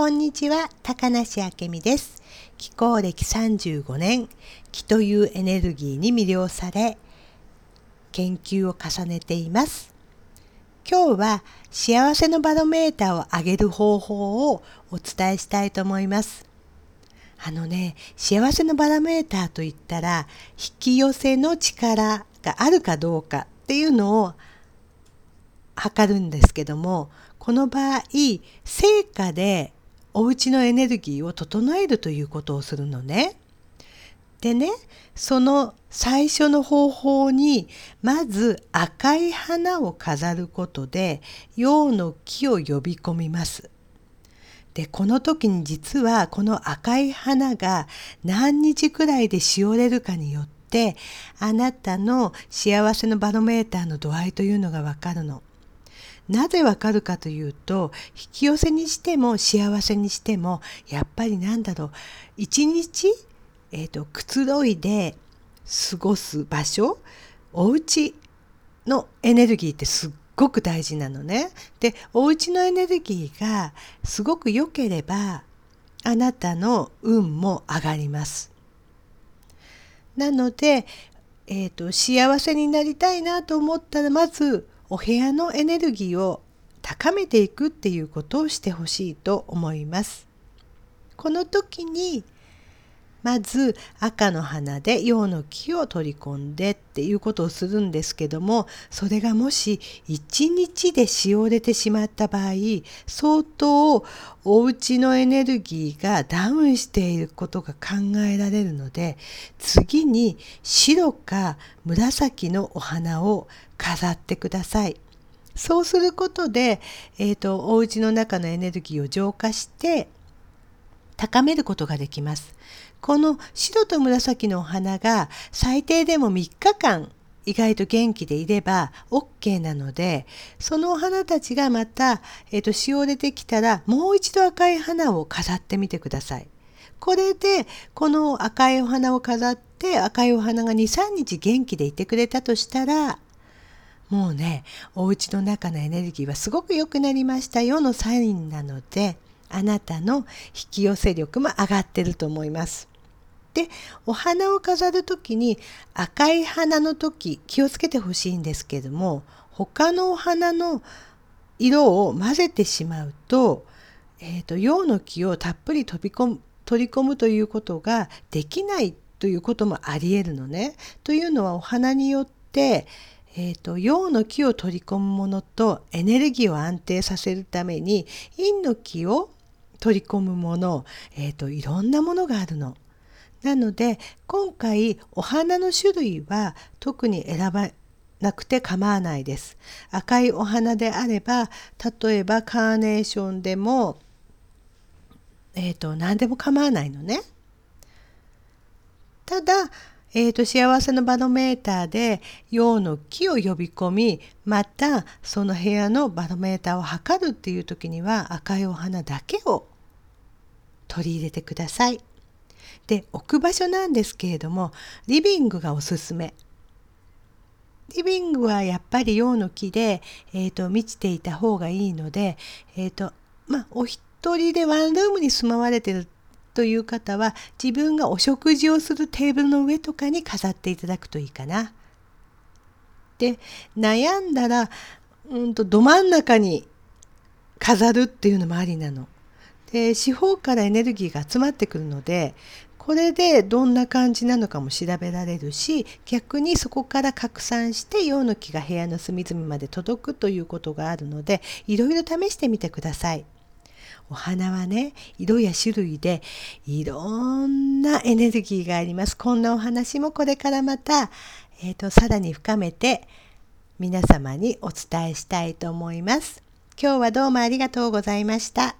こんにちは、高梨明美です。気候歴35年、気というエネルギーに魅了され、研究を重ねています。今日は幸せのバロメーターを上げる方法をお伝えしたいと思います。あのね、幸せのバロメーターといったら、引き寄せの力があるかどうかっていうのを測るんですけども、この場合、成果でお家のエネルギーを整えるということをするのね。でね、その最初の方法に、まず赤い花を飾ることで、陽の木を呼び込みます。で、この時に実はこの赤い花が何日くらいでしおれるかによって、あなたの幸せのバロメーターの度合いというのがわかるの。なぜわかるかというと引き寄せにしても幸せにしてもやっぱりなんだろう一日、えーと、くつろいで過ごす場所お家のエネルギーってすっごく大事なのね。でお家のエネルギーがすごく良ければあなたの運も上がります。なので、えーと幸せになりたいなと思ったらまずお部屋のエネルギーを高めていくっていうことをしてほしいと思います。この時にまず赤の花で陽の木を取り込んでっていうことをするんですけどもそれがもし一日でしおれてしまった場合相当お家のエネルギーがダウンしていることが考えられるので次に白か紫のお花を飾ってください。そうすることで、えーと、お家の中のエネルギーを浄化して高めることができます。この白と紫のお花が最低でも3日間意外と元気でいれば OK なのでそのお花たちがまた、えーと、しおれてきたらもう一度赤い花を飾ってみてください。これでこの赤いお花を飾って赤いお花が23日元気でいてくれたとしたらもうねお家の中のエネルギーはすごく良くなりましたよのサインなのであなたの引き寄せ力も上がってると思います。でお花を飾る時に赤い花の時気をつけてほしいんですけども他のお花の色を混ぜてしまうと,、えーと、陽の木をたっぷり飛び込む取り込むということができないということもありえるのね。というのはお花によって、えーと、陽の木を取り込むものとエネルギーを安定させるために陰の木を取り込むもの、えーと、いろんなものがあるの。なので今回お花の種類は特に選ばなくて構わないです。赤いお花であれば例えばカーネーションでもえっ、ー、と何でも構わないのね。ただえーと、幸せのバロメーターで陽の木を呼び込みまたその部屋のバロメーターを測るっていう時には赤いお花だけを取り入れてください。で置く場所なんですけれどもリビングがおすすめ。リビングはやっぱり陽の木で、えーと、満ちていた方がいいので、えーとまあ、お一人でワンルームに住まわれてるという方は自分がお食事をするテーブルの上とかに飾っていただくといいかな。で悩んだらうんとど真ん中に飾るっていうのもありなの。で四方からエネルギーが集まってくるのでこれでどんな感じなのかも調べられるし逆にそこから拡散して陽の木が部屋の隅々まで届くということがあるのでいろいろ試してみてください。お花はね色や種類でいろんなエネルギーがあります。こんなお話もこれからまた、えーと、さらに深めて皆様にお伝えしたいと思います。今日はどうもありがとうございました。